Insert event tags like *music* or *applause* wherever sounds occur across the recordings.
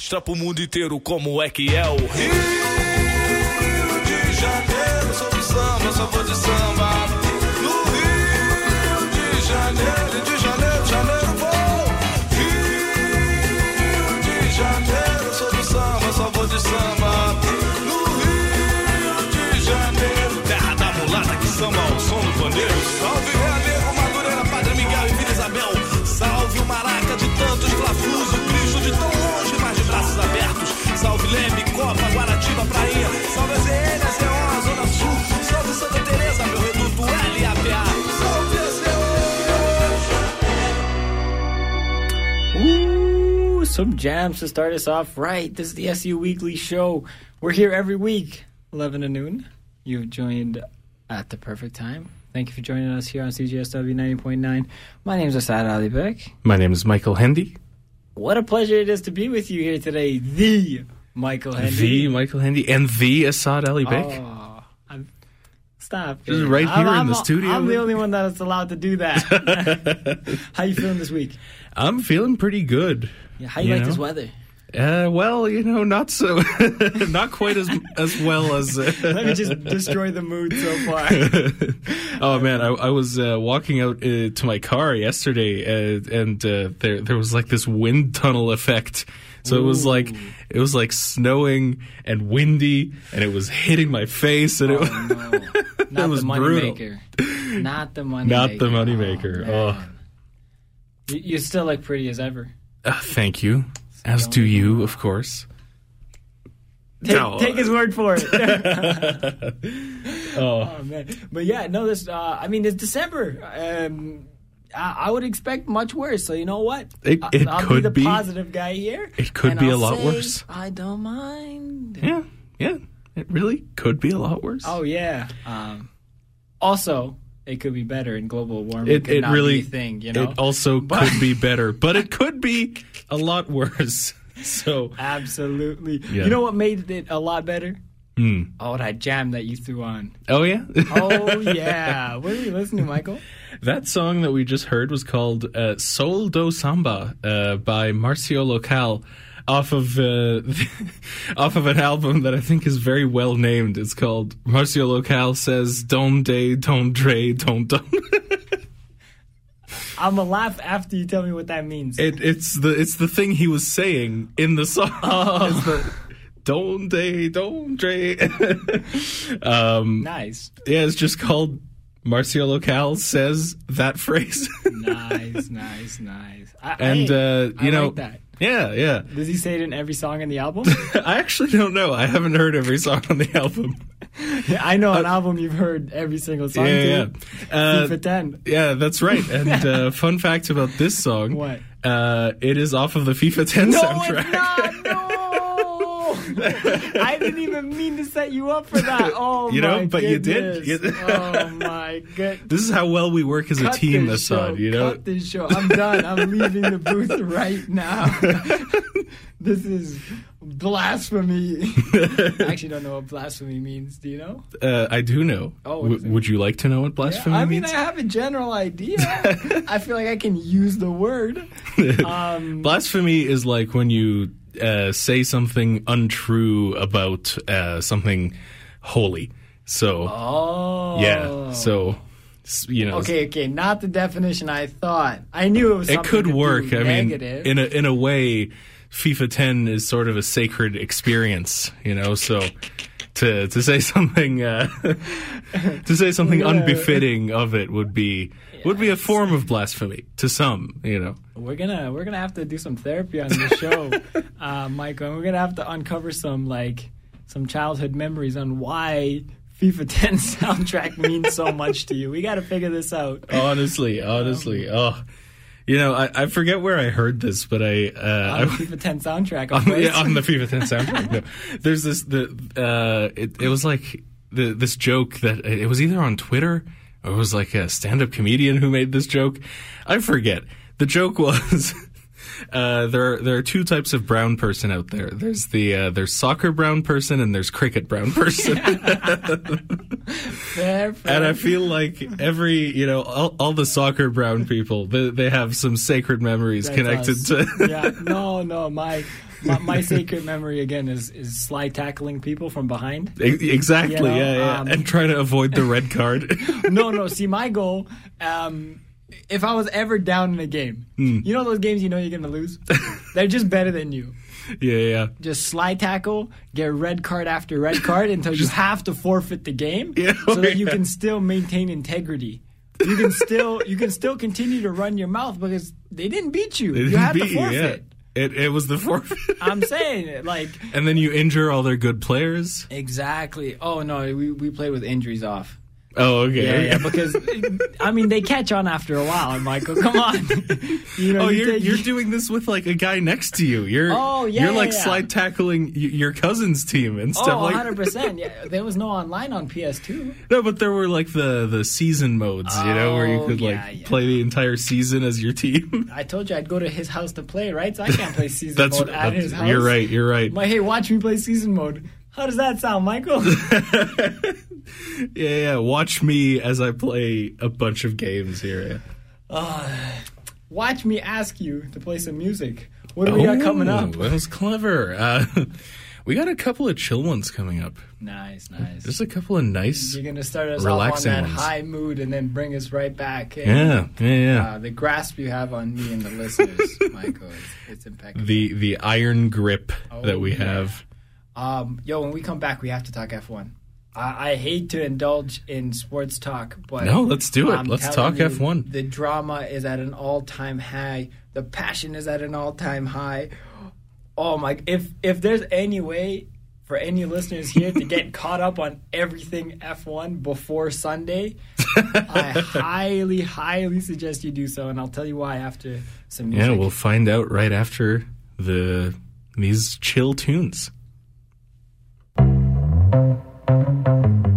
Mostra pro mundo inteiro como é que é o Rio de Janeiro. Sou do samba, só vou de samba. No Rio de Janeiro, de Janeiro, Janeiro vou. Rio de Janeiro, sou do samba, só vou de samba. No Rio de Janeiro, terra da mulata que samba ao som do pandeiro. Salve Leme, Copa, Guaratiba, Prainha. Salve ZN, ZO, Zona Sul. Salve Santa Teresa, meu reduto LAPA. Salve ZO. Ooh, uh, some jams to start us off right. This is the SU Weekly Show. We're here every week, 11 to noon. You've joined at the perfect time. Thank you for joining us here on CJSW 90.9. My name is Asad Ali Beck. My name is Michael Hendy. What a pleasure it is to be with you here today, the Michael Hendy. The Michael Hendy and the Assad Ali Beck. Oh, stop. Is right I'm- here in I'm- the studio. I'm the only one that's allowed to do that. *laughs* How you feeling this week? I'm feeling pretty good. Yeah, how you, You like know? this weather? Uh, well, you know, not so, *laughs* not quite as as well as. Uh, *laughs* Let me just destroy the mood so far. oh man, I, I was uh, walking out uh, to my car yesterday, uh, and uh, there there was like this wind tunnel effect. So it was like it was like snowing and windy, and it was hitting my face, and it Oh, was no. *laughs* Not was the money brutal. maker. Not the money not maker. the moneymaker. Oh, man. You, you still look pretty as ever. uh, thank you, as do you, of course. Take, No. take his word for it. Oh, *laughs* *laughs* oh man, but yeah, no. This, uh, I mean, it's December. Um, I, I would expect much worse. So you know what? It- it I'll be could the be. positive guy here. It could be a I'll lot say, worse. I don't mind. yeah, yeah. It really could be a lot worse. Oh yeah. Um, also, it could be better, in global warming it could it really be a thing. You know, it also could be better, *laughs* but it could be a lot worse. *laughs* So absolutely. Yeah. You know what made it a lot better? Hmm. Oh, that jam that you threw on. oh yeah, *laughs* Oh yeah. What are you listening to, Michael? that song that we just heard was called uh, "Soul do Samba" uh, by Marcio Local. Off of uh, *laughs* off of an album that I think is very well named. It's called Marcio Local says "Don de Don Dre Don Don." *laughs* I'm gonna laugh after you tell me what that means. It, it's the it's the thing he was saying in the song. It's the Don de Don Dre. um, nice, yeah, it's just called Marcio Local says that phrase. *laughs* nice, nice, nice. I, and I- uh, you I know, like that. yeah, yeah. Does he say it in every song in the album? *laughs* I actually don't know. I haven't heard every song on the album. *laughs* Yeah, I know an album you've heard every single song Uh, Yeah, yeah. to. yeah. Uh, FIFA 10. yeah, that's right. And uh, fun fact about this song: What? Uh, it is off of the FIFA 10 No, soundtrack. it's not. No. *laughs* I didn't even mean to set you up for that. *laughs* Oh, You know, but you did. goodness. You- oh my *laughs* god. This is how well we work as a team, this Assad. show. You know, Cut this show. I'm done. I'm leaving the booth right now. this is blasphemy. I actually don't know what blasphemy means. Do you know? Uh, I do know. Oh, W- would you like to know what blasphemy means? I mean, means? I have a general idea. I feel like I can use the word. Um, blasphemy is like when you uh, say something untrue about uh, something holy. So oh. yeah, so you know, Okay, okay, not the definition I thought. I knew it was. it could work. I mean, in a in a way, FIFA 10 is sort of a sacred experience. You know, so. To, to say something uh, *laughs* to say something unbefitting of it would be would be a form of blasphemy to some, you know. We're gonna we're gonna have to do some therapy on this show, *laughs* uh, Michael. And we're gonna have to uncover some like some childhood memories on why FIFA 10 *laughs* soundtrack means so much to you. We got to figure this out. Honestly, honestly, oh, you know, I, I forget where I heard this, but I, uh, On the FIFA 10 soundtrack, *laughs* on, the- yeah, on the FIFA 10 soundtrack. No, there's this the uh, it, it was like the this joke that it was either on Twitter or it was like a stand up comedian who made this joke. I forget. The joke was *laughs* Uh, there, are, there are two types of brown person out there. There's the uh, there's soccer brown person and there's cricket brown *laughs* person. Fair, *laughs* fair. and I feel like every you know all, all the soccer brown people they, they have some sacred memories That's connected us. to. yeah, no, no, my, my my sacred memory again is is slide tackling people from behind. Exactly, You know, yeah, yeah, um, and trying to avoid the red card. no, no. See, my goal, um, if I was ever down in a game, Hmm. you know those games you know you're gonna lose, *laughs* they're just better than you. yeah, yeah, Just slide tackle, get red card after red card until you have to forfeit the game, *laughs* Yeah, so that you can still maintain integrity. You can still you can still continue to run your mouth because they didn't beat you. They you didn't have to beat you, yeah. forfeit. It it was the *laughs* forfeit. I'm saying it like and then you injure all their good players. exactly. Oh no, we we played with injuries off. Oh, okay. Yeah, yeah, *laughs* because I mean they catch on after a while. I'm Michael, come on. *laughs* you know, Oh, you you're you're doing this with like a guy next to you. You're Oh, yeah, you're yeah, like yeah. slide tackling your cousin's team and stuff Oh, like 100 percent. Yeah, there was no online on PS2. No, but there were like the the season modes, you know, where you Oh, could like play the entire season as your team. *laughs* I told you I'd go to his house to play, right? So I can't play season That's, mode at that's his house. you're right. You're right. My, hey, watch me play season mode. How does that sound, Michael? *laughs* Yeah, yeah. Watch me as I play a bunch of games here. watch me ask you to play some music. What do we got coming up? That was clever. Uh, we got a couple of chill ones coming up. Nice, nice. There's a couple of nice. You're gonna start us Relaxing off on that ones. high mood and then bring us right back. in. Yeah, yeah, yeah. Uh, the grasp you have on me and the listeners, *laughs* Michael, it's, it's impeccable. the the iron grip Oh, that we yeah. have. Um, yo, when we come back, we have to talk F1. I, I hate to indulge in sports talk, but No, let's do it. I'm Let's talk you, F1. The drama is at an all-time high. The passion is at an all-time high. Oh my! If if there's any way for any listeners here to get *laughs* caught up on everything F1 before Sunday, *laughs* I highly, highly suggest you do so, and I'll tell you why after some music. Yeah, we'll find out right after the these chill tunes. And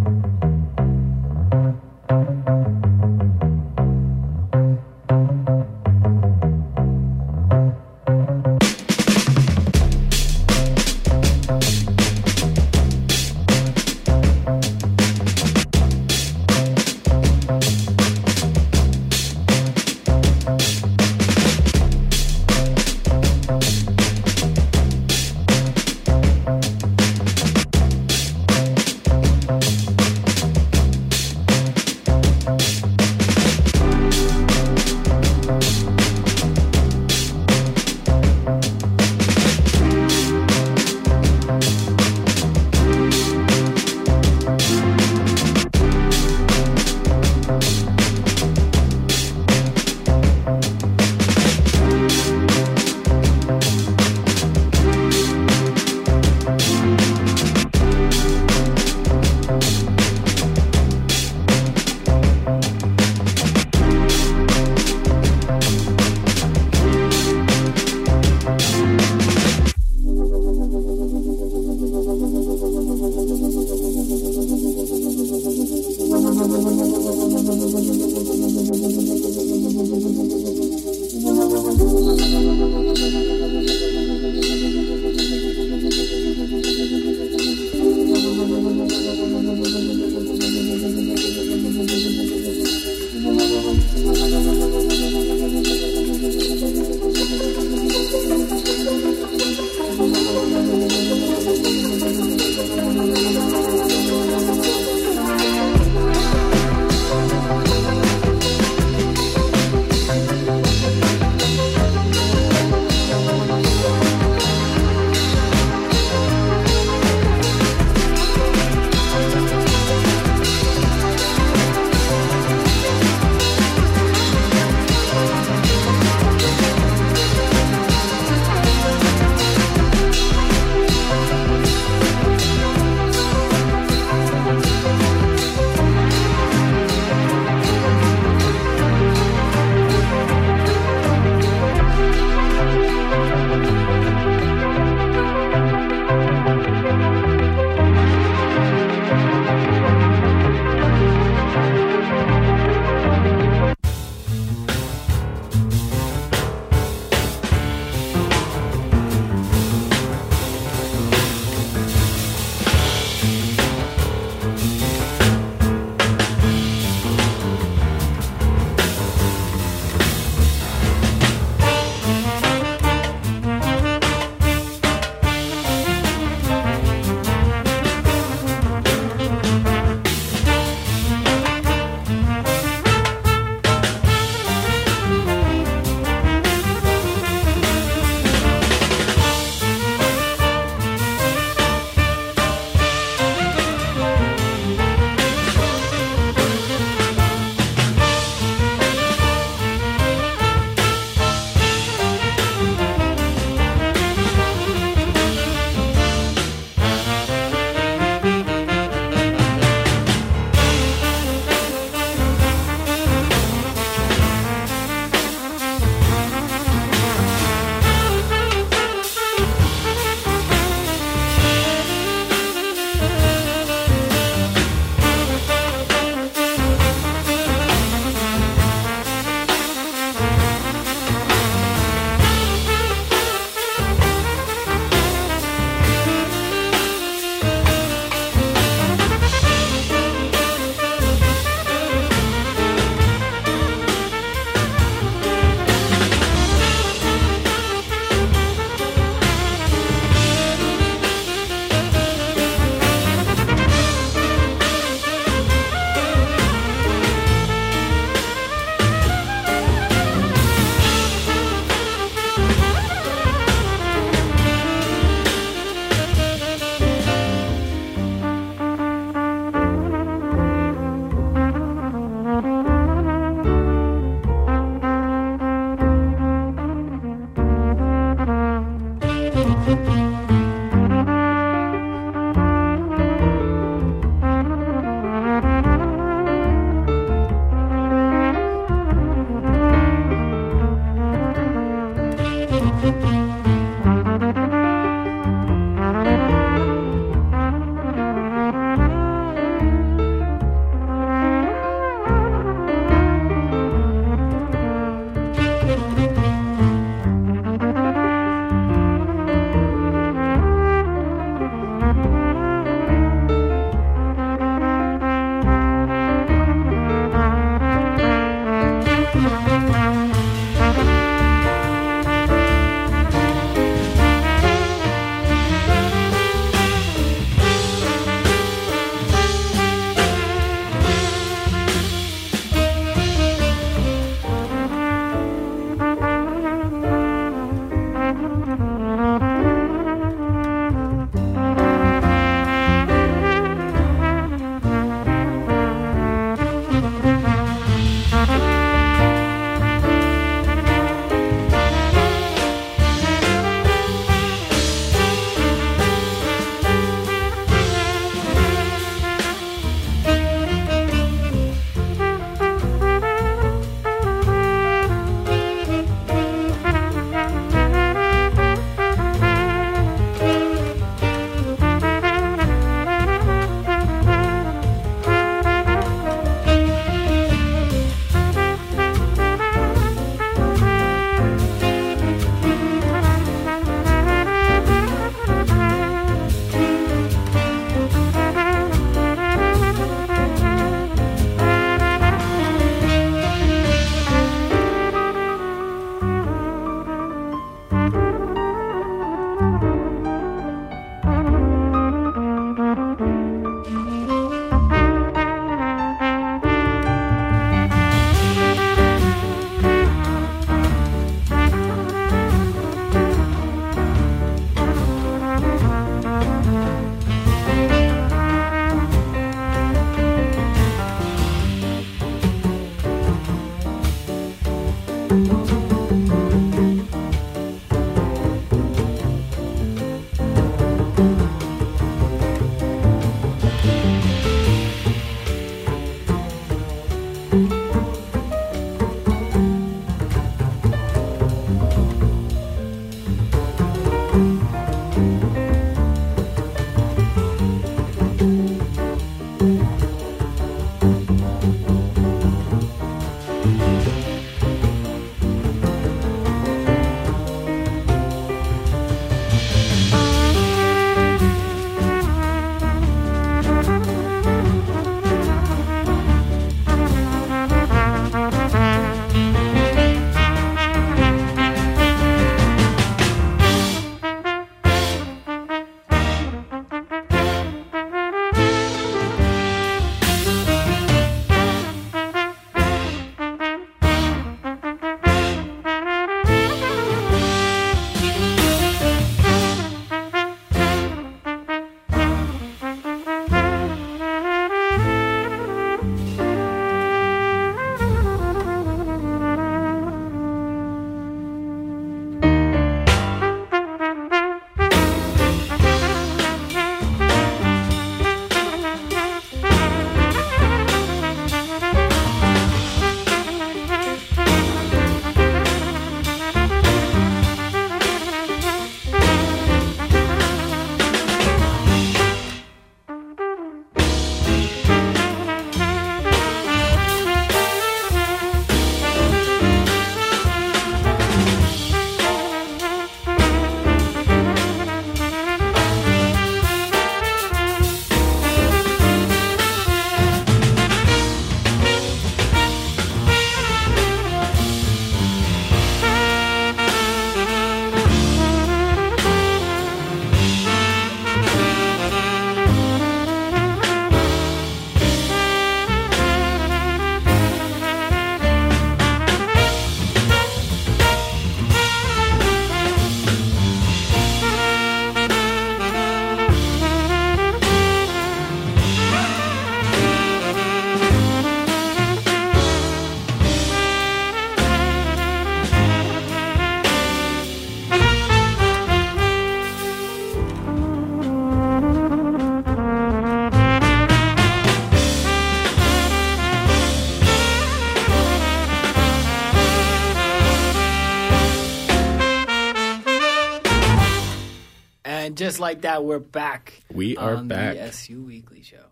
just like that, we're back. We are on back. The SU Weekly Show.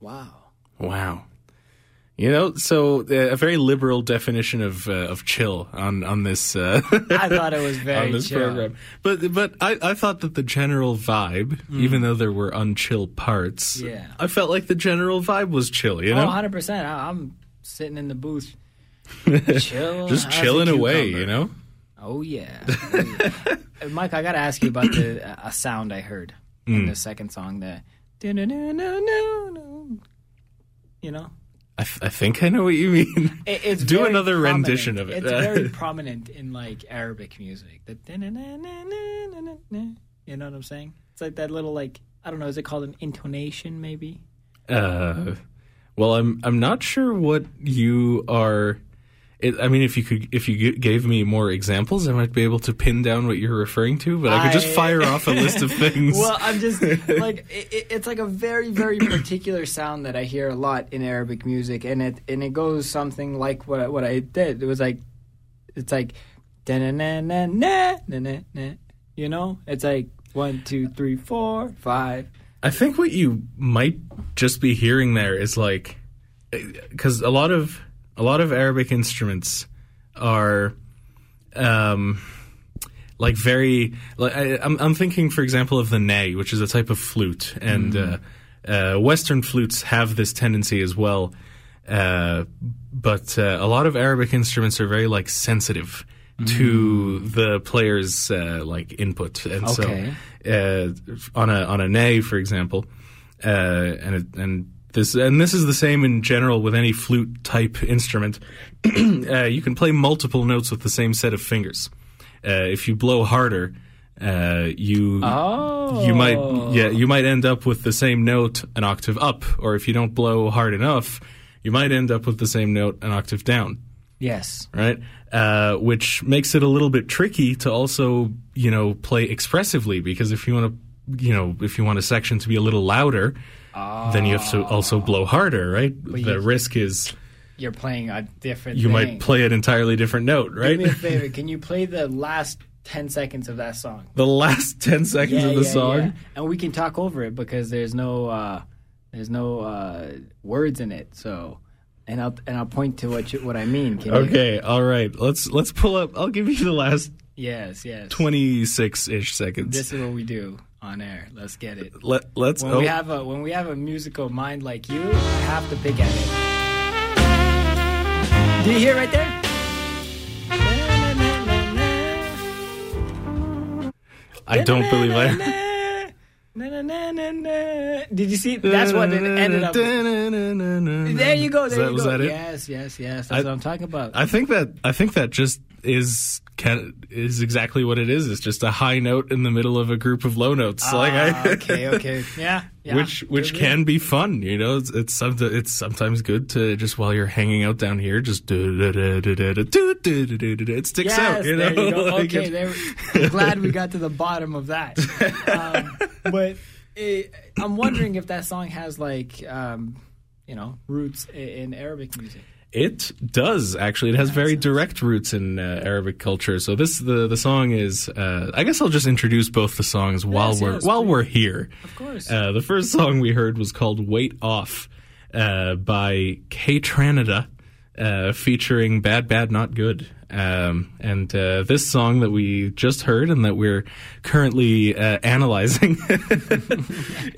Wow. Wow. You know, so uh, a very liberal definition of uh, of chill on on this. Uh, *laughs* I thought it was very on this chill. program, but but I, I thought that the general vibe, even though there were unchill parts, Mm. Yeah. I felt like the general vibe was chill. You know, 100%. I- I'm sitting in the booth. *laughs* Chill. just chilling away. You know, Oh yeah, Oh, yeah. Mike. I gotta ask you about the a sound I heard in Hmm. the second song. The *laughs* you know, I, think I know what you mean. *laughs* It- it's Do another prominent. rendition of it. It's very *laughs* prominent in like Arabic music. The you know what I'm saying? It's like that little like I don't know. Is it called an intonation? Maybe. Uh, well, I'm I'm not sure what you are. It, I mean, if you could, if you gave me more examples, I might be able to pin down what you're referring to. But I could just fire off a list of *laughs* things. Well, I'm just *laughs* like it, it- it's like a very very particular sound that I hear a lot in Arabic music, and it and it goes something like what what I did. It was like it's like na na na na na na na. You know, it's like one two three four five. I think what you might just be hearing there is like, eh, because a lot of a lot of Arabic instruments are, um, like very. Like I, I'm I'm thinking, for example, of the ney, which is a type of flute, and uh, uh, Western flutes have this tendency as well. Uh, but uh, a lot of Arabic instruments are very like sensitive to the player's uh, like input, and Okay. so uh, on a on a ney, for example, uh, and it, and this and this is the same in general with any flute type instrument. *clears throat* uh, you can play multiple notes with the same set of fingers. Uh, if you blow harder, uh, you Oh, you might yeah you might end up with the same note an octave up, or if you don't blow hard enough, you might end up with the same note an octave down yes. right? Uh, which makes it a little bit tricky to also, you know, play expressively because if you want to, you know, if you want a section to be a little louder, then you have to also blow harder, right? the you- risk is You're playing a different. you thing. might play an entirely different note, Do right? me a *laughs* favor. Can you play the last ten seconds of that song? the last ten seconds of the song. yeah. and we can talk over it because there's no uh, there's no uh, words in it. So, and I'll and I'll point to what you, what I mean. Can you? Okay, all right. Let's let's pull up. I'll give you the last Yes, yes. twenty six ish seconds. This is what we do on air. Let's get it. Let let's. When we have a when we have a musical mind like you, I have to pick at it. Do you hear right there? I don't believe I. *laughs* Did you see? That's what it ended up. with. There you go. There that- you was go. that it? Yes, yes, yes. That's I- what I'm talking about. I think that I think that just is can, is exactly what it is. It's just a high note in the middle of a group of low notes. like I, Ah, okay, okay, *laughs* yeah, yeah. which which can be fun, you know. It's it's, it's sometimes good to just while you're hanging out down here, just do do do do do do do do do do do. It sticks Yes, out, you know. you. Like Okay, it- there. I'm glad we got to the bottom of that. Um, but it, I'm wondering if that song has like, um, you know, roots in Arabic music. It does actually. It has very direct roots in uh, Arabic culture. So this the the song is. Uh, I guess I'll just introduce both the songs while Yes, we're yes, while please. we're here. Of course. Uh, the first song we heard was called "Weight Off" uh, by Kaytranada, uh, featuring "Bad Bad Not Good." Um, and uh, this song that we just heard and that we're currently uh, analyzing *laughs* *laughs*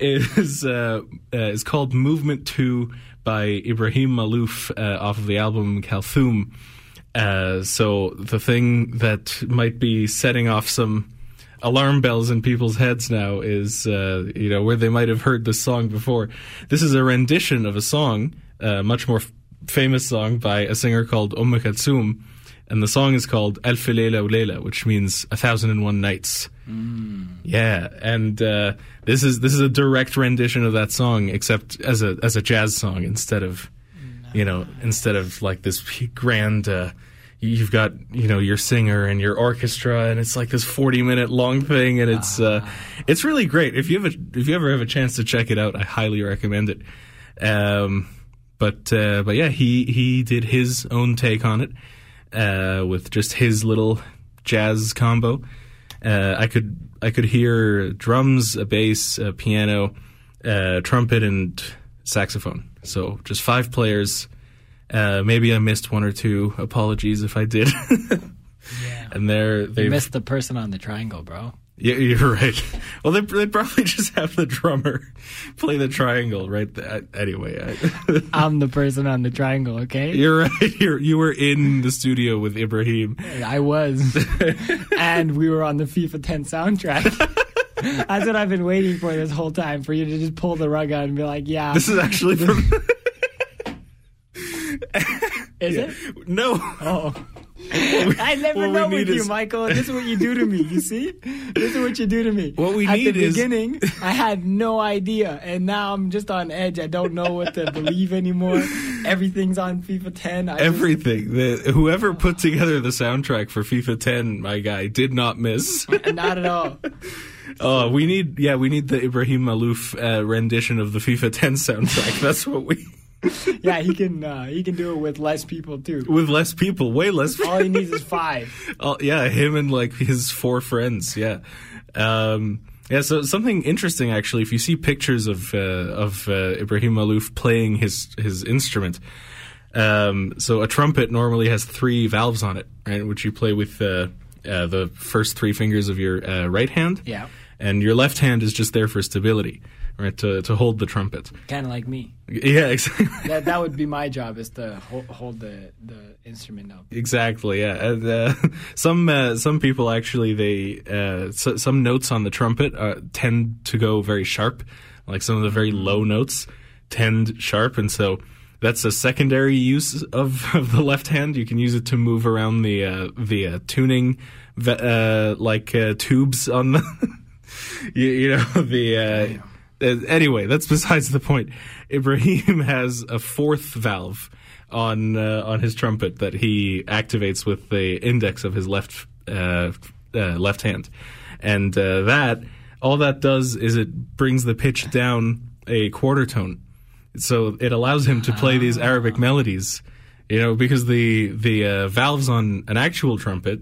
is uh, uh, is called "Movement Two" by Ibrahim Malouf uh, off of the album Kalthum. Uh, so the thing that might be setting off some alarm bells in people's heads now is, uh, you know, where they might have heard this song before. This is a rendition of a song, a much more f- famous song by a singer called Umm Kulthum, and the song is called Alf Layla wa Layla, which means a thousand and one nights. Yeah, and uh, this is this is a direct rendition of that song, except as a as a jazz song instead of, you know, instead of like this grand. Uh, you've got you know your singer and your orchestra, and it's like this forty minute long thing, and it's uh, it's really great. If you have a, if you ever have a chance to check it out, I highly recommend it. Um, but uh, but yeah, he he did his own take on it uh, with just his little jazz combo. Uh, I could I could hear drums, a bass, a piano, uh, trumpet, and saxophone. So just five players. Uh, maybe I missed one or two. Apologies if I did. *laughs* Yeah. and they're they missed the person on the triangle, bro. Yeah, *laughs* you're right. Well, they they probably just have the drummer play the triangle, right? There. Uh, anyway, I, *laughs* I'm the person on the triangle, okay? you're right. *laughs* You're, you were in the studio with Ibrahim. I was. and we were on the FIFA 10 soundtrack. That's what I've been waiting for this whole time for you to just pull the rug out and be like, yeah. This is actually from. is it? no. Oh. *laughs* I never know with you, is- Michael. This is what you do to me. You see? This is what you do to me. What we At need the is- beginning, *laughs* I had no idea, and now I'm just on edge. I don't know what to believe anymore. Everything's on FIFA 10. I just- Everything. The, whoever put together the soundtrack for FIFA 10, my guy, did not miss. not at all. *laughs* Oh, we need, yeah, we need the Ibrahim Malouf uh, rendition of the FIFA 10 soundtrack. That's what we, *laughs* Yeah, he can. Uh, he can do it with less people too. with less people, way less people. All he needs is five. *laughs* Oh, yeah, him and like his four friends. Yeah, um, yeah. So something interesting actually. If you see pictures of uh, of uh, Ibrahim Malouf playing his his instrument, um, so a trumpet normally has three valves on it, right, which you play with uh, uh, the first three fingers of your uh, right hand. Yeah. and your left hand is just there for stability, right, to to hold the trumpet. Kind of like me. Yeah, exactly. *laughs* That that would be my job is to hold, hold the the instrument up. Exactly. Yeah. And, uh, *laughs* some uh, some people actually they uh, so, some notes on the trumpet uh, tend to go very sharp, like some of the very low notes tend sharp, and so that's a secondary use of, *laughs* of the left hand. You can use it to move around the uh, the uh, tuning uh, like uh, tubes on the you, you know the. Uh, anyway, that's besides the point. Ibrahim *laughs* has a fourth valve on uh, on his trumpet that he activates with the index of his left uh, uh, left hand, and uh, that all that does is it brings the pitch down a quarter tone, so it allows him to play these Arabic melodies. You know, because the the uh, valves on an actual trumpet,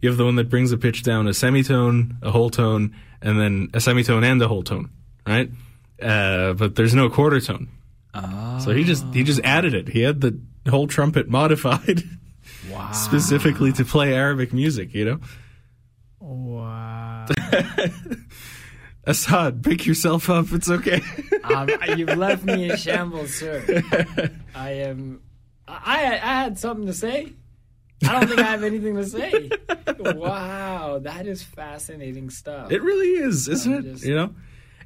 you have the one that brings the pitch down a semitone, a whole tone, and then a semitone and a whole tone, right? Uh, but there's no quarter tone. So he just he just added it. He had the whole trumpet *laughs* modified Wow. specifically to play Arabic music. You know, Wow. *laughs* Assad, pick yourself up. It's okay. *laughs* um, you've left me in shambles, sir. I am. I I had something to say. I don't think I have anything to say. Wow, that is fascinating stuff. It really is, isn't I'm it? just- You know,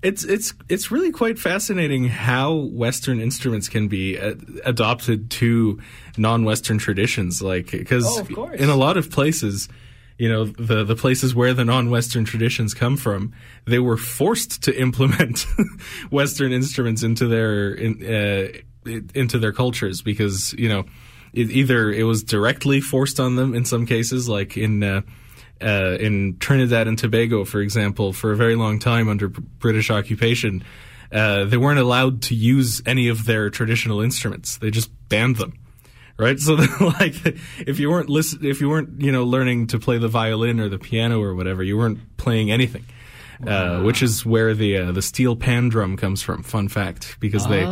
it's it's it's really quite fascinating how Western instruments can be uh, adopted to non-Western traditions. Like because Oh, in a lot of places, you know, the the places where the non-Western traditions come from, they were forced to implement *laughs* Western instruments into their in, uh, into their cultures because you know. It, either it was directly forced on them in some cases, like in uh, uh, in Trinidad and Tobago, for example, for a very long time under British occupation, uh, they weren't allowed to use any of their traditional instruments. They just banned them. Right, so *laughs* like, if you weren't listen, if you weren't, you know, learning to play the violin or the piano or whatever, you weren't playing anything. Uh, which is where the uh, the steel pan drum comes from. Fun fact, because they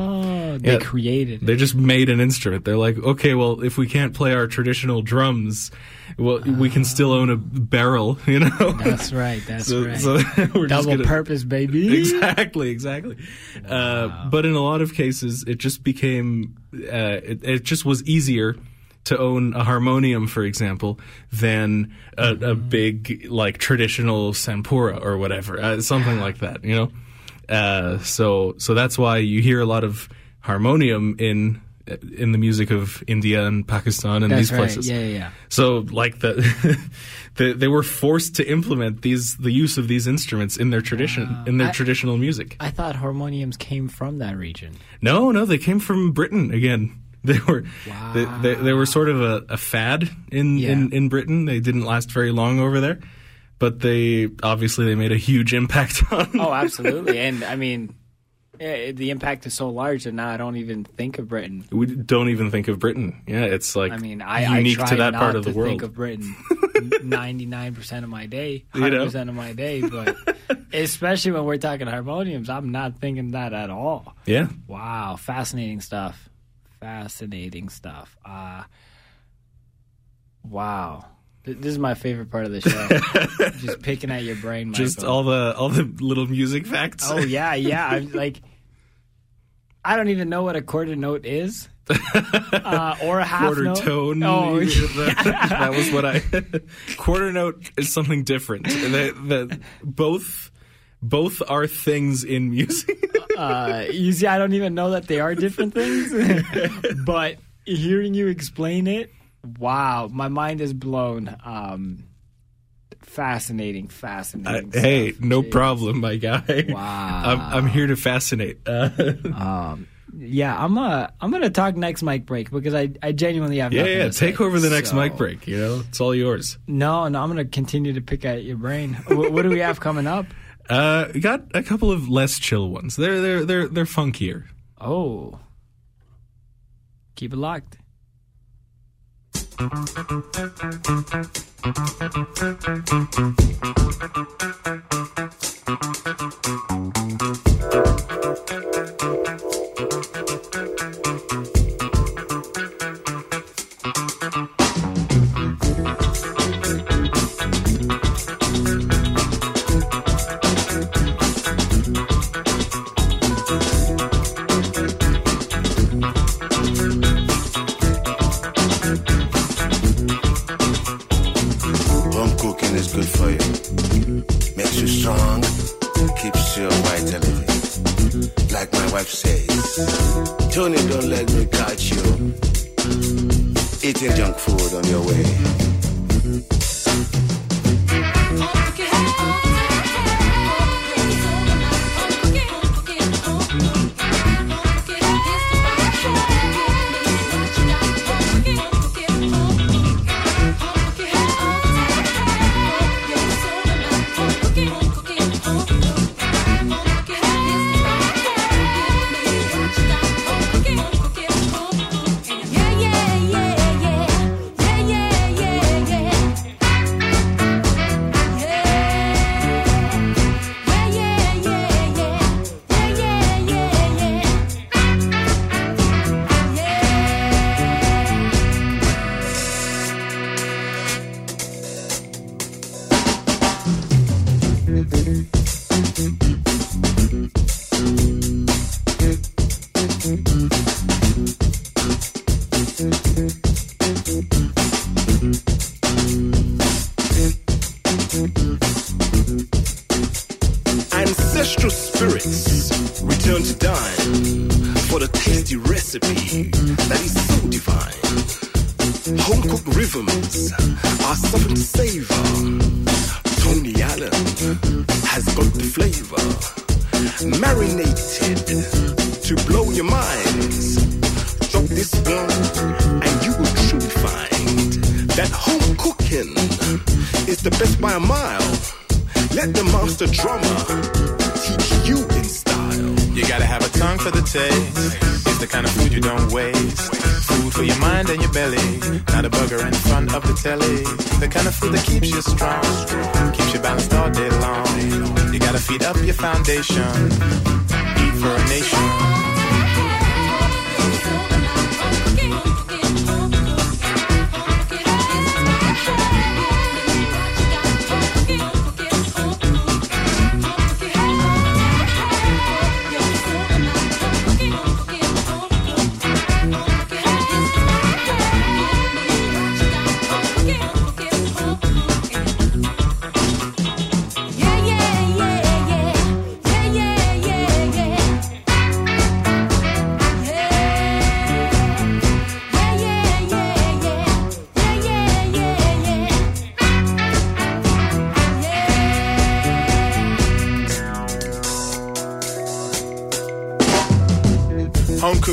oh, they yeah, created. they just made an instrument. They're like, okay, well, if we can't play our traditional drums, well, we can still own a barrel, *laughs* you know. That's right. That's so, right. so *laughs* we're Double gonna, purpose, baby. Exactly, exactly. Uh, but in a lot of cases, it just became, uh, it, it just was easier to own a harmonium, for example, than a, a big like traditional sampura or whatever, uh, something like that. You know, uh, so so that's why you hear a lot of harmonium in in the music of India and Pakistan and That's these right. places. Yeah, yeah, yeah. So like the, *laughs* the they were forced to implement these the use of these instruments in their tradition uh, in their I- traditional music. I thought harmoniums came from that region. No, no, they came from Britain again. *laughs* They were they, they, they were sort of a, a fad in, Yeah. in in Britain. They didn't last very long over there, but they obviously they made a huge *laughs* impact on. Oh, absolutely. and I mean, yeah, the impact is so large that now I don't even think of Britain. We don't even think of Britain. Yeah, it's like I mean, I, unique I try to that not part of to the world. think of Britain. *laughs* ninety nine percent of my day, hundred percent of my day. But *laughs* especially when we're talking harmoniums, I'm not thinking that at all. Yeah. Wow, fascinating stuff. Fascinating stuff. Uh, wow. This is my favorite part of the show. *laughs* Just picking at your brain, Michael. Just all the all the little music facts. Oh yeah, yeah. I'm like, I don't even know what a quarter note is, *laughs* uh, or a half quarter note. tone. Oh, *laughs* that was what I. *laughs* quarter note is something different. That that both both are things in music. uh, you see, I don't even know that they are different things, but hearing you explain it, wow, my mind is blown. Um, fascinating, Uh, fascinating. hey, no Jeez. problem, my guy. Wow. *laughs* I'm I'm here to fascinate. Uh, *laughs* Um, yeah, I'm uh, I'm gonna talk next mic break because I, I genuinely have yeah, yeah. to say. Take over the next So- mic break. You know, it's all yours. No, no, I'm gonna continue to pick at your brain. what, what do we have coming up? *laughs* Uh, got a couple of less chill ones. They're they're they're they're funkier. Oh, keep it locked. thank you Ancestral spirits return to dine for the tasty recipe that is so divine. Home cooked rhythms are something to savor. Tony Allen has got the flavor, marinated to blow your minds. Drop this one, and you will truly find that home cooking is the best by a mile. Let the master drummer teach you in style. You gotta have a tongue for the taste. It's the kind of food you don't waste. Food for your mind and your belly. Not a burger in front of the telly. The kind of food that keeps you strong. Keeps you balanced all day long. You gotta feed up your foundation. Eat for a nation.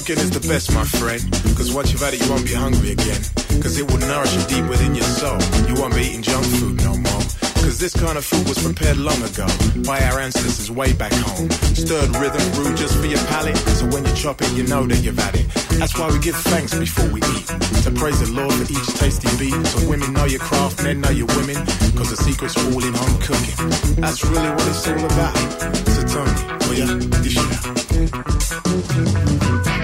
Cooking is the best, my friend. Cause once you've had it, you won't be hungry again. Cause it will nourish you deep within your soul. You won't be eating junk food no more. Cause this kind of food was prepared long ago by our ancestors way back home. Stirred rhythm brewed just for your palate. So when you chop it, you know that you've had it. That's why we give thanks before we eat. To praise the Lord for each tasty beat. So women know your craft, men know your women. Cause the secret's all in home cooking. That's really what it's all about. So tell me, oh yeah, dish it out.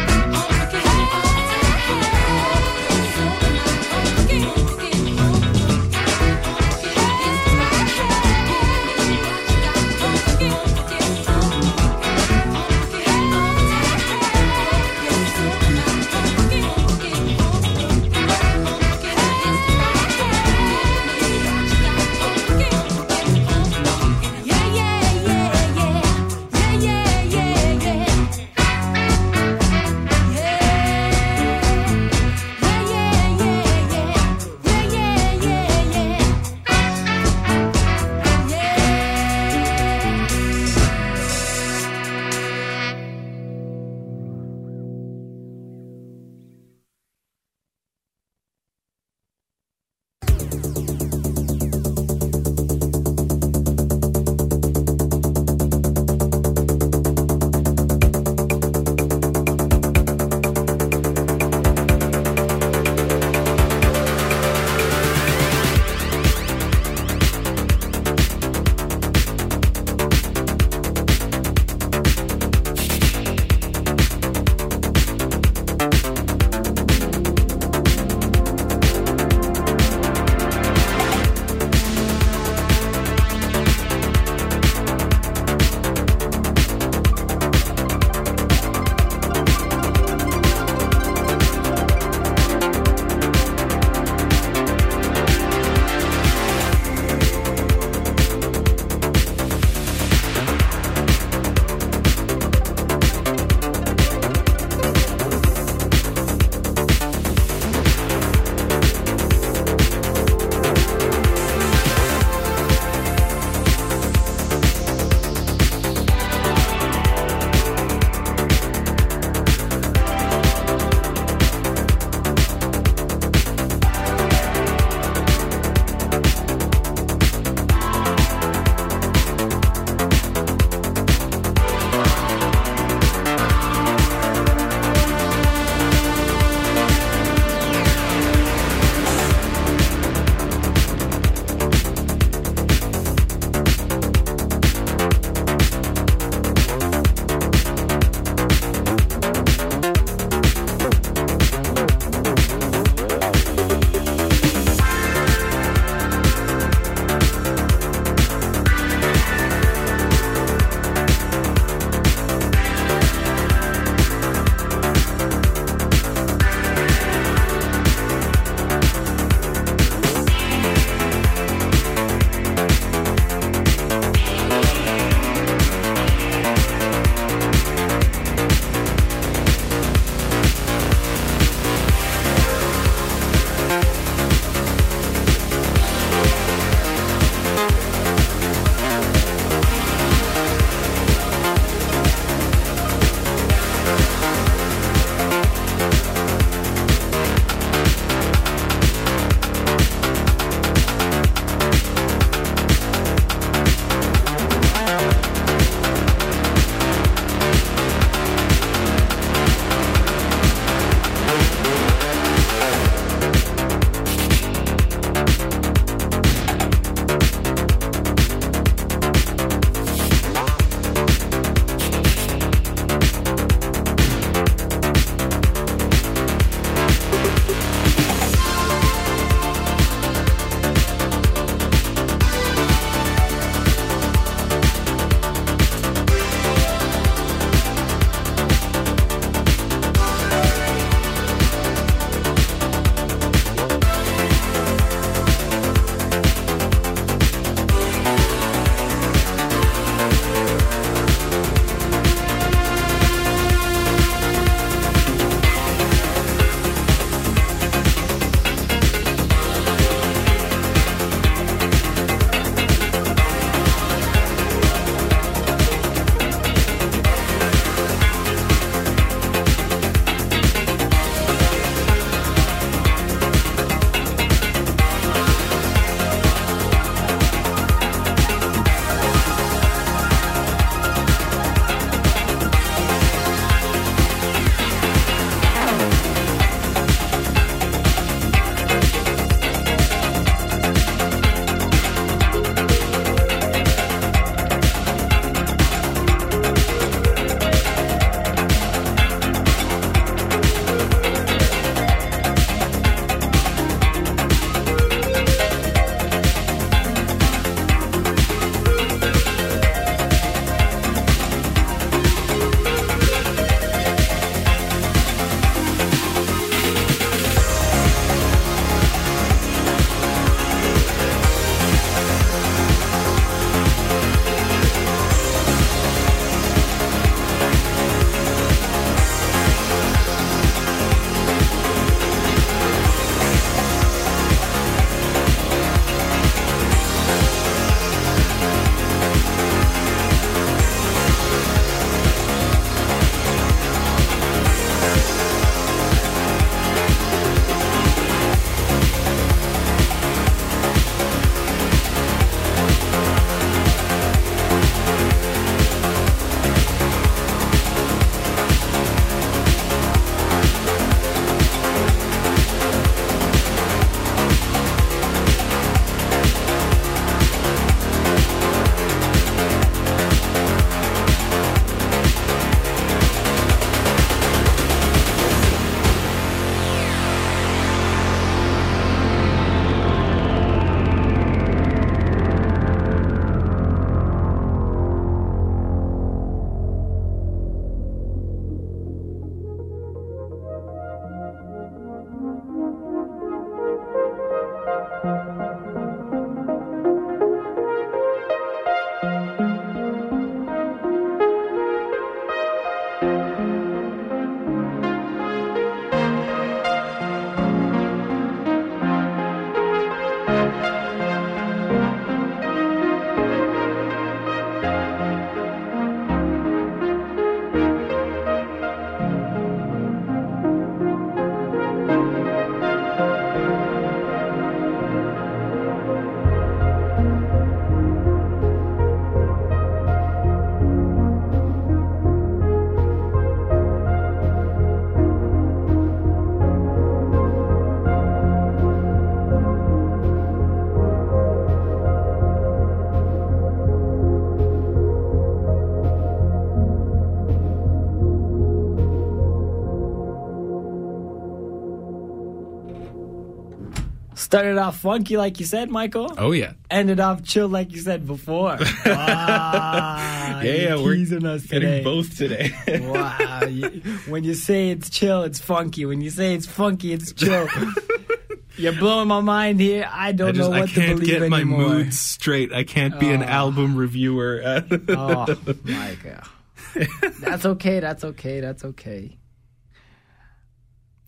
Started off funky, like you said, Michael. Oh yeah. Ended off chill, like you said before. *laughs* Ah, Yeah, yeah, we're teasing us getting today. both today. *laughs* Wow. You- when you say it's chill, it's funky. When you say it's funky, it's chill. *laughs* You're blowing my mind here. I don't I just know I what to can't get my anymore. mood straight. I can't be an Oh. album reviewer. Oh my god. That's okay. That's okay. That's okay.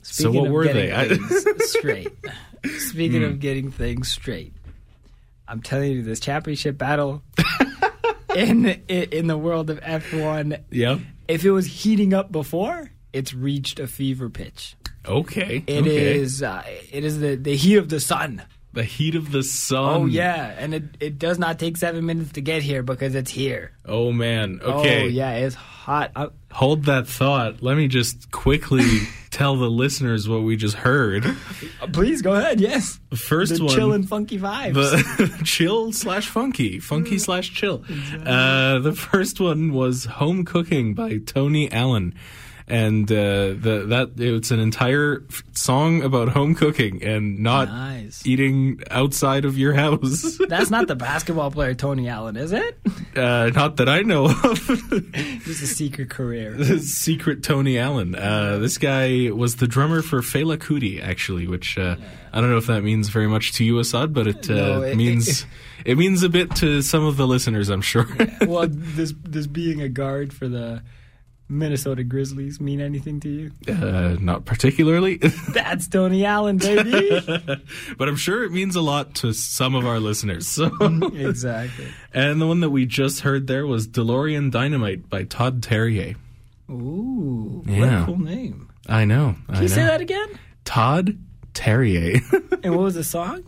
So what of were they? I- *laughs* straight. Speaking Hmm. of getting things straight, I'm telling you, this championship battle *laughs* in in the world of F1, yep. if it was heating up before, it's reached a fever pitch. Okay. It is. okay. Uh, it is the the heat of the sun. The heat of the sun. Oh yeah, and it it does not take seven minutes to get here because it's here. Oh man. Okay. Oh yeah, it's hot. Uh, Hold that thought. Let me just quickly *laughs* tell the listeners what we just heard. please go ahead. Yes. The first the one. chill and funky vibes. the *laughs* chill slash funky, funky slash chill. Uh, the first one was "Home Cooking" by Tony Allen, and uh, the that it's an entire f- song about home cooking and not Nice. eating outside of your house. *laughs* That's not the basketball player Tony Allen, is it? uh, not that I know of. *laughs* Just a secret career. *laughs* Secret Tony Allen. Uh, this guy was the drummer for Fela Kuti, actually, which uh, I don't know if that means very much to you, Assad, but it, uh, No, it- means it means a bit to some of the listeners, I'm sure. well, this this being a guard for the Minnesota Grizzlies mean anything to you? uh, not particularly, *laughs* That's Tony Allen, baby. *laughs* but I'm sure it means a lot to some of our listeners. *laughs* So. exactly. And the one that we just heard there was DeLorean Dynamite by Todd Terje. Ooh, what a cool name. I know. Can you say that again? Todd Terje. And what was the song?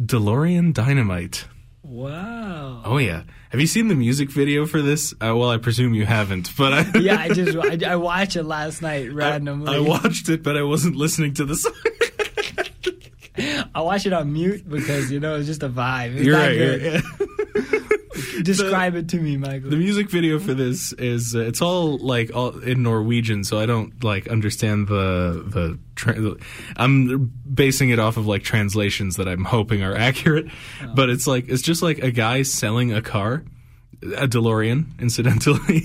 DeLorean Dynamite. Wow. Oh yeah. Have you seen the music video for this? Uh, well, I presume you haven't, but I *laughs* Yeah, I just *laughs* I, I watched it last night randomly. I watched it, but I wasn't listening to the song. *laughs* I watched it on mute because you know it's just a vibe. It's You're right. good. you're- Describe it to me, Michael. The music video for this is uh, it's all like all in Norwegian, so I don't like understand the the. I'm basing it off of like translations that I'm hoping are accurate, but it's like it's just like a guy selling a car, a DeLorean, incidentally.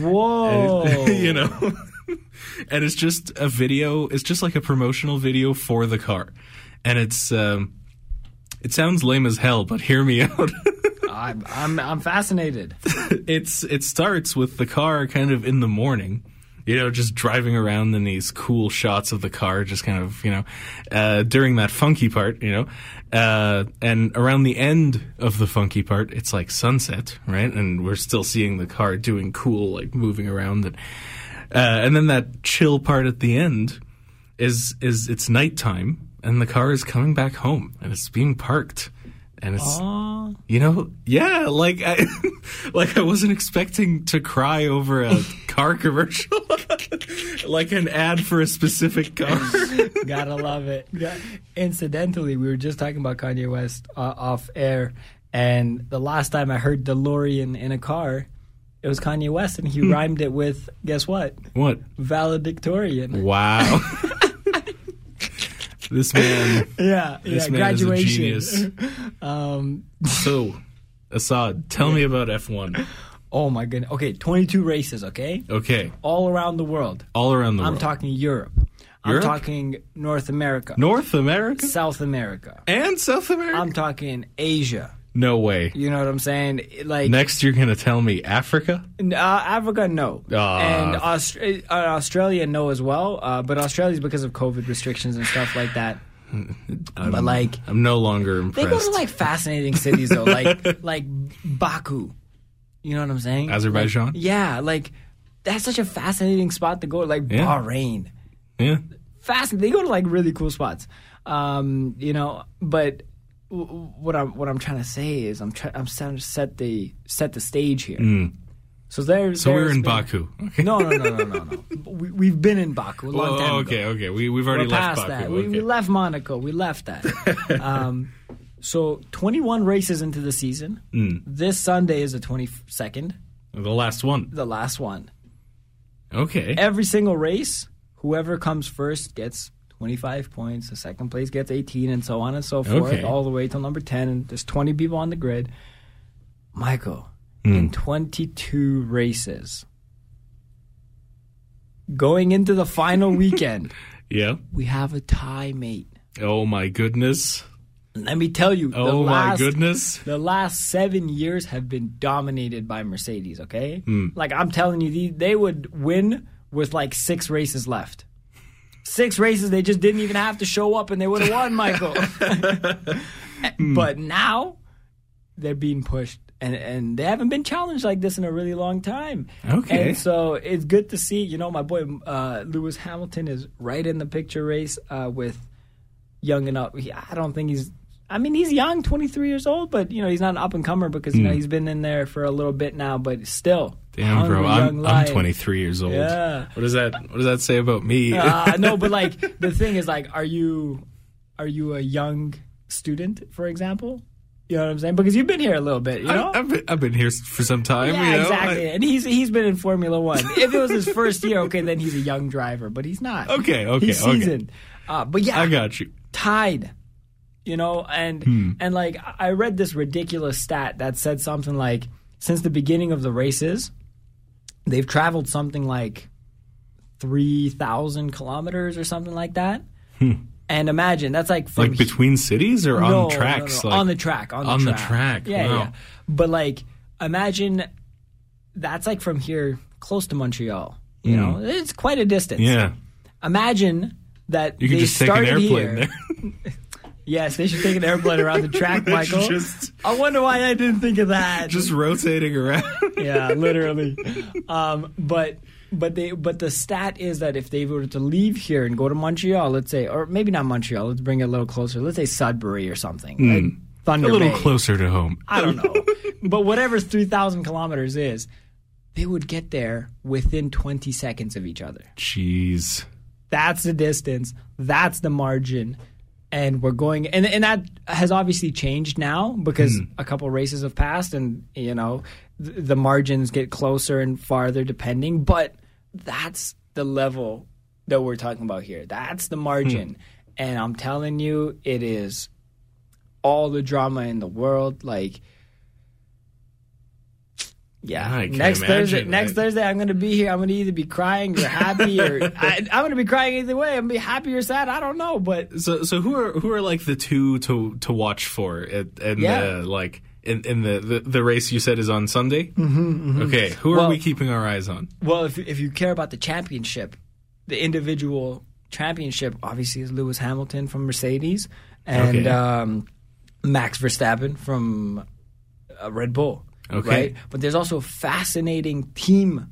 Whoa. *laughs* you know. *laughs* and it's just a video. It's just like a promotional video for the car, and it's um, it sounds lame as hell, but hear me out. *laughs* I'm, I'm I'm fascinated. it's it starts with the car kind of in the morning. You know, just driving around in these cool shots of the car, just kind of, you know, uh, during that funky part, you know, uh, and around the end of the funky part, it's like sunset, right? And we're still seeing the car doing cool, like moving around, and uh, and then that chill part at the end is is it's nighttime, and the car is coming back home, and it's being parked, and it's Oh, you know, yeah, like I, *laughs* like I wasn't expecting to cry over a car *laughs* commercial, *laughs* like an ad for a specific car. gotta love it. Yeah. Incidentally, we were just talking about Kanye West uh, off air, and the last time I heard DeLorean in a car, it was Kanye West, and he rhymed it with guess what? what? Valedictorian. Wow. This man. *laughs* Yeah, This yeah. man is a graduation. genius. *laughs* um. So, Assad, tell me about F1. Oh my goodness. Okay, 22 races. Okay, Okay, all around the world. all around the world. I'm talking Europe. Europe? I'm talking North America, North America South America. and South America. I'm talking Asia. No way. You know what I'm saying? Like Next, you're gonna tell me Africa? Uh, Africa, no, Ah. and Aust- uh, Australia, no as well. Uh, but Australia's because of COVID restrictions and stuff like that. *laughs* but like I'm no longer impressed. they go to like fascinating cities though, like *laughs* like Baku. You know what I'm saying? Azerbaijan? Like, yeah, like that's such a fascinating spot to go. Like Yeah. Bahrain, yeah. fascinating. They go to like really cool spots. Um, you know, but what I'm what I'm trying to say is I'm trying I'm trying to set the set the stage here. So there's Mm. So we're in been- Baku. Okay. *laughs* No, no, no, no, no, no. *laughs* We, we've been in Baku a long Oh, time okay, ago. okay. okay. We we've already We're left past Baku. that. We, okay. we left Monaco. We left that. *laughs* um, so 21 races into the season. Hmm. This Sunday is the 22nd, the last one. the last one. Okay. Every single race, whoever comes first gets 25 points. The second place gets 18, and so on and so forth, Okay. all the way till number 10. And there's 20 people on the grid. Michael, Hmm. in 22 races, going into the final *laughs* weekend, Yeah. we have a tie, mate. Oh my goodness. Let me tell you, Oh my goodness. the last seven years have been dominated by Mercedes. Okay, Hmm. like I'm telling you, they, they would win with like six races left. Six races, they just didn't even have to show up, and they would have won, *laughs* Michael. Hmm. but now they're being pushed, and and they haven't been challenged like this in a really long time. Okay. and so it's good to see. You know, my boy uh, Lewis Hamilton is right in the picture race uh, with young enough. He, I don't think he's. I mean, he's young, 23 years old, but you know he's not an up and comer because you know he's been in there for a little bit now. But still, Hmm. Damn, bro. I'm, I'm 23 years old. Yeah. What does that What does that say about me? uh, *laughs* no, but like the thing is, like, are you are you a young student, for example? You know what I'm saying? Because you've been here a little bit, you know. I, have been, I've been here for some time. yeah, you know? exactly. I- and he's he's been in Formula One. if it was his first year, okay, then he's a young driver, but he's not. Okay, okay, he's okay. seasoned. Uh, but yeah, I got you. tied. You know, and Hmm. and like I read this ridiculous stat that said something like since the beginning of the races, they've traveled something like three thousand kilometers or something like that. And imagine that's like from Hmm. Like between cities or no, on tracks? no, no, Like, on the track, on the on the track, track, Yeah, wow. yeah. But like, imagine that's like from here close to Montreal. You know, it's quite a distance. Hmm. Yeah. Imagine that You they just take an airplane here. there. *laughs* Yes, they should take an airplane around the track, *laughs* Michael. Just- I wonder why I didn't think of that. Just rotating around. yeah, literally. *laughs* Um, but but they but the stat is that if they were to leave here and go to Montreal, let's say, or maybe not Montreal, let's bring it a little closer. Let's say Sudbury or something. Like Thunder a little Bay. closer to home. I don't know. but whatever 3,000 kilometers is, they would get there within 20 seconds of each other. Jeez. That's the distance. That's the margin. And we're going, and, and that has obviously changed now because hmm. a couple races have passed, and you know th- the margins get closer and farther depending. But that's the level that we're talking about here. That's the margin, hmm. and I'm telling you, it is all the drama in the world. Like, yeah, next Thursday. imagine. Next Thursday, I'm going to be here. I'm going to either be crying or happy, or *laughs* I, I'm going to be crying either way. I'm going to be happy or sad. I don't know, but So so who are who are like the two to to watch for at and Yeah. the like in, in the, the the race you said is on Sunday? Mm-hmm, Okay, who are Well- we keeping our eyes on? Well, if if you care about the championship, the individual championship obviously is Lewis Hamilton from Mercedes and Okay. um, Max Verstappen from uh, Red Bull. Okay. Right, but there's also fascinating team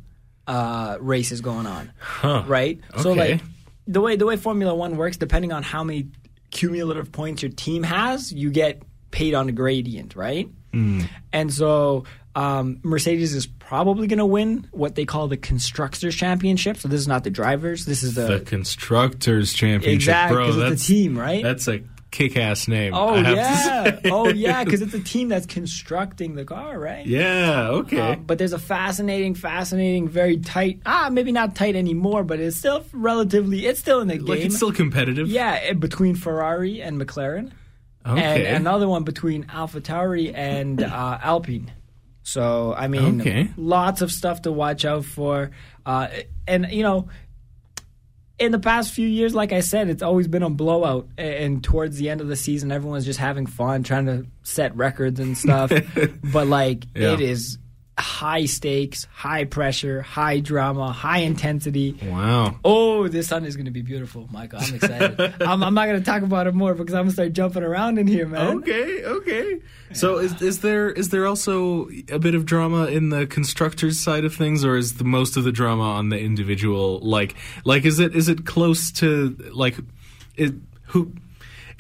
uh, races going on. Huh. Right. So like the way the way Formula One works, depending on how many cumulative points your team has, you get paid on a gradient. Right. Mm. And so um, Mercedes is probably going to win what they call the constructors championship. So this is not the drivers. This is The the, constructors championship, exactly bro. because That's it's a team, right? That's a kick-ass name. oh I have yeah, oh yeah, because *laughs* it's a team that's constructing the car, right? yeah. Okay. Uh, but there's a fascinating, fascinating, very tight. Ah, maybe not tight anymore, but it's still relatively. It's still in the like game. it's still competitive. yeah, eh, between Ferrari and McLaren, Okay. and another one between AlphaTauri and uh, Alpine. So I mean, Okay. lots of stuff to watch out for, uh, and you know. In the past few years, like I said, it's always been a blowout. And towards the end of the season, everyone's just having fun, trying to set records and stuff. *laughs* but like, Yeah. it is high stakes, high pressure, high drama, high intensity. wow. Oh, this Sunday is going to be beautiful, Michael. I'm excited. *laughs* I'm, I'm not going to talk about it more because I'm going to start jumping around in here, man. Okay, okay. So is is there is there also a bit of drama in the constructors side of things, or is the most of the drama on the individual? Like, like is it is it close to like, it, who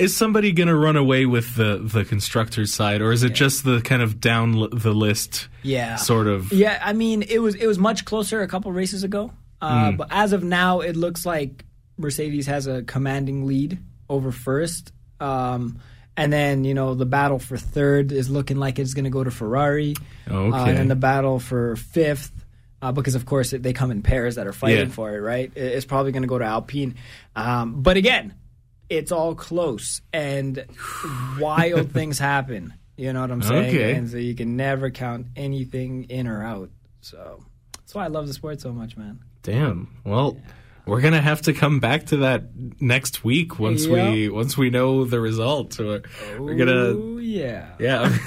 is somebody gonna run away with the the constructors side, or is it just the kind of down l- the list? Yeah. sort of. Yeah, I mean, it was it was much closer a couple races ago, uh, Hmm. but as of now, it looks like Mercedes has a commanding lead over first. Um, and then you know the battle for third is looking like it's going to go to Ferrari. Uh, Okay. and then the battle for fifth uh, because of course they come in pairs that are fighting Yeah. for it. Right? It's probably going to go to Alpine, um, but again, it's all close and wild *laughs* things happen. You know what I'm saying? Okay. And so you can never count anything in or out. So that's why I love the sport so much, man. Damn. Well, we're gonna have to come back to that next week once we once we know the result. We're, we're gonna. Oh, yeah. Yeah, *laughs* *laughs*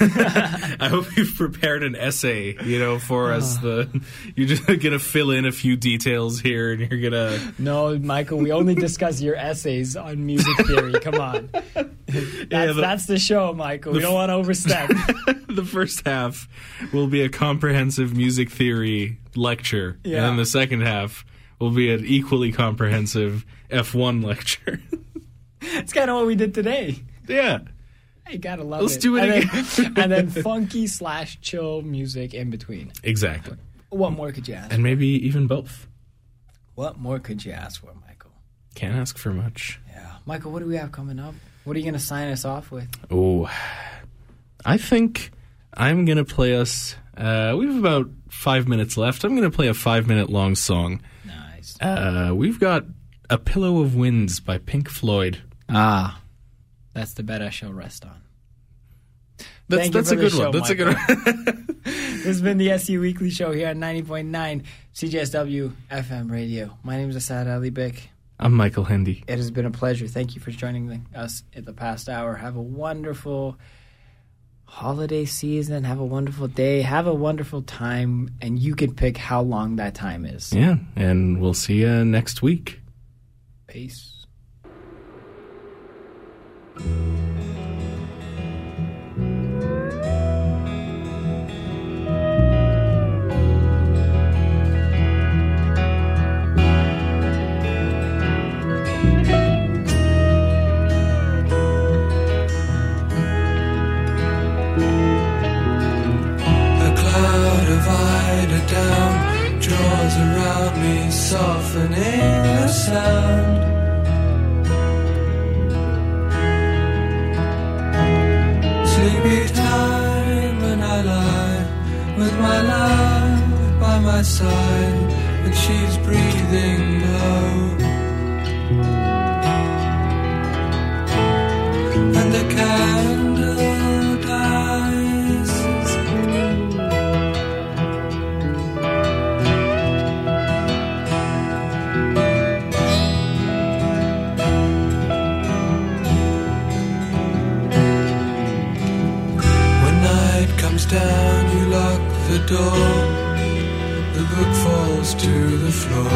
I hope you've prepared an essay, you know, for ah. us. The you're just *laughs* gonna fill in a few details here, and you're gonna No, Michael, we only discuss your essays on music theory. Come on. That's, Yeah, the- that's the show, Michael. We don't want to overstep. the first half will be a comprehensive music theory lecture, Yeah. and then the second half will be an equally comprehensive F1 lecture. *laughs* it's kind of what we did today. yeah, You gotta love Let's it. do it and again. Then, *laughs* and then *laughs* funky slash chill music in between. exactly, What more could you ask? and maybe even both. what more could you ask for, Michael? Can't ask for much. Yeah, Michael. What do we have coming up? What are you gonna sign us off with? Oh, I think I'm gonna play us. Uh, we have about five minutes left. I'm gonna play a five minute long song. Nice. Uh, we've got "A Pillow of Winds" by Pink Floyd. Ah, that's the bed I shall rest on. That's Thank you that's for a good show, one. That's a good one. *laughs* This has been the SU Weekly Show here on 90.9 CJSW FM radio. My name is Asad Ali Bick. I'm Michael Hendy. It has been a pleasure. Thank you for joining us in the past hour. Have a wonderful holiday season. Have a wonderful day. Have a wonderful time. And you can pick how long that time is. Yeah, and we'll see you next week. Peace. Around me, softening the sound. Sleepy time when I lie with my love by my side, and she's breathing low. And the candle down, you lock the door. The book falls to the floor.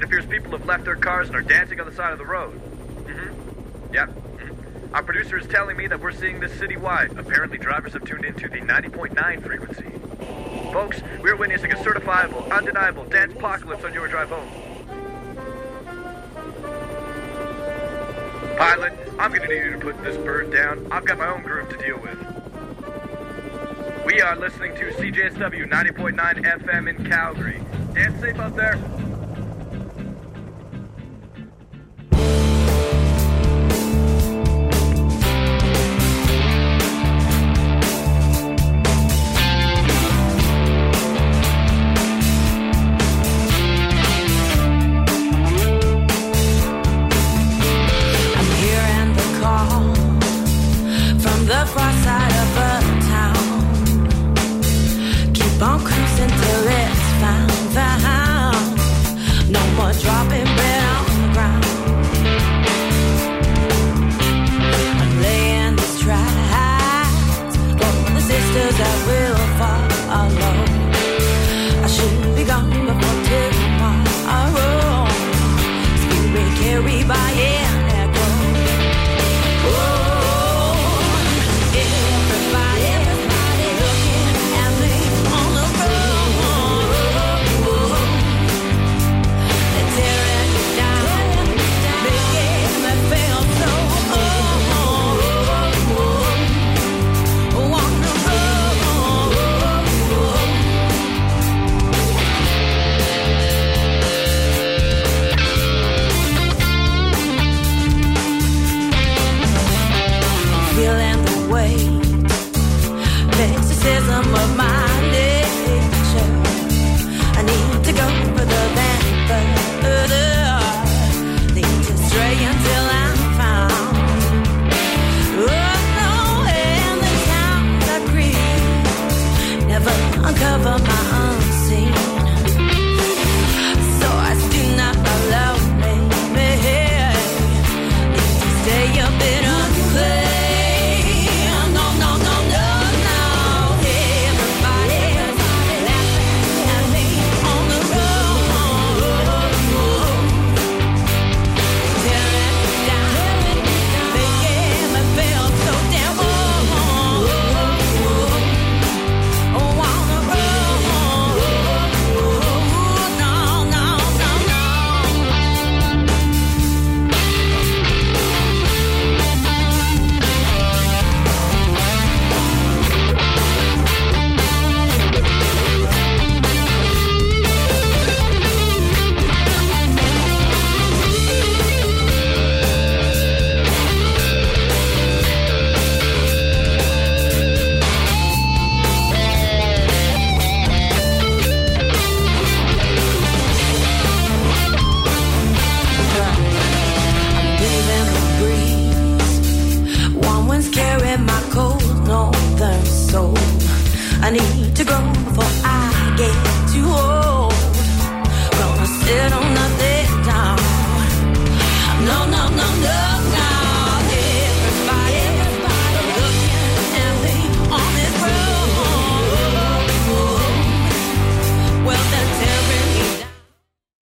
It appears people have left their cars and are dancing on the side of the road. Mm-hmm. Yep. mhm. Our producer is telling me that we're seeing this citywide. Apparently, drivers have tuned into the 90.9 frequency. Folks, we're witnessing a certifiable, undeniable dance apocalypse on your drive home. Pilot, I'm gonna need you to put this bird down. I've got my own groove to deal with. We are listening to CJSW 90.9 FM in Calgary. Dance safe out there.